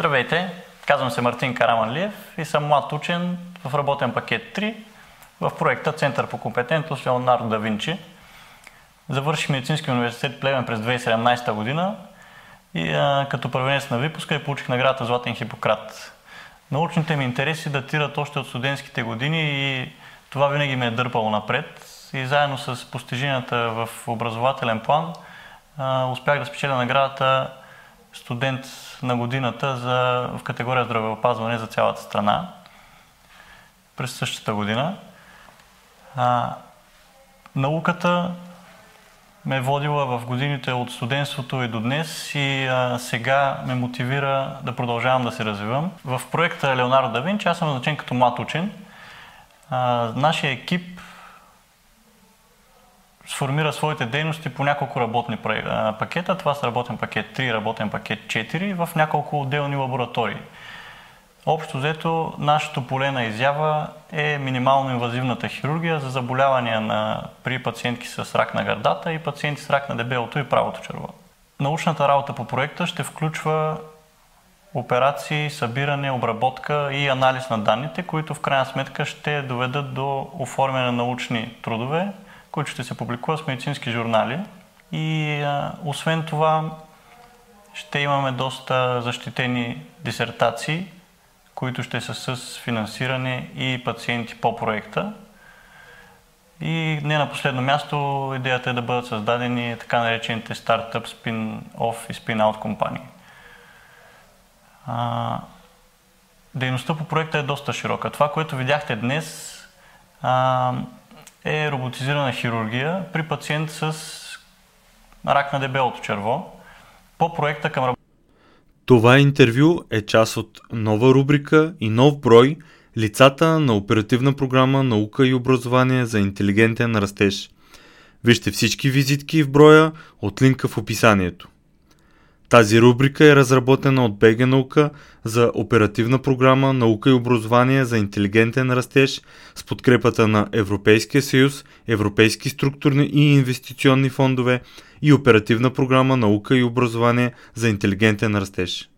Здравейте, казвам се Мартин Караманлиев и съм млад учен в работен пакет 3 в проекта Център по компетентност Леонардо да Винчи. Завърших медицински университет Плевен през 2017 година и а, като първенец на випуска и получих наградата Златен Хипократ. Научните ми интереси датират още от студентските години и това винаги ме е дърпало напред. И заедно с постиженията в образователен план а, успях да спечеля наградата студент на годината за, в категория здравеопазване за цялата страна през същата година. А, науката ме е водила в годините от студентството и до днес и а, сега ме мотивира да продължавам да се развивам. В проекта Леонардо да аз съм назначен като млад учен. А, нашия екип сформира своите дейности по няколко работни пакета. Това са работен пакет 3, работен пакет 4 в няколко отделни лаборатории. Общо взето, нашето поле на изява е минимално инвазивната хирургия за заболявания на, при пациентки с рак на гърдата и пациенти с рак на дебелото и правото черво. Научната работа по проекта ще включва операции, събиране, обработка и анализ на данните, които в крайна сметка ще доведат до оформяне на научни трудове, които ще се публикуват в медицински журнали. И а, освен това ще имаме доста защитени дисертации, които ще са с финансиране и пациенти по проекта. И не на последно място, идеята е да бъдат създадени така наречените стартъп, спин-оф и спин-аут компании. А, дейността по проекта е доста широка. Това, което видяхте днес, а, е роботизирана хирургия при пациент с рак на дебелото черво по проекта към това интервю е част от нова рубрика и нов брой Лицата на оперативна програма Наука и образование за интелигентен растеж. Вижте всички визитки в броя от линка в описанието. Тази рубрика е разработена от БГ Наука за оперативна програма Наука и образование за интелигентен растеж с подкрепата на Европейския съюз, Европейски структурни и инвестиционни фондове и оперативна програма Наука и образование за интелигентен растеж.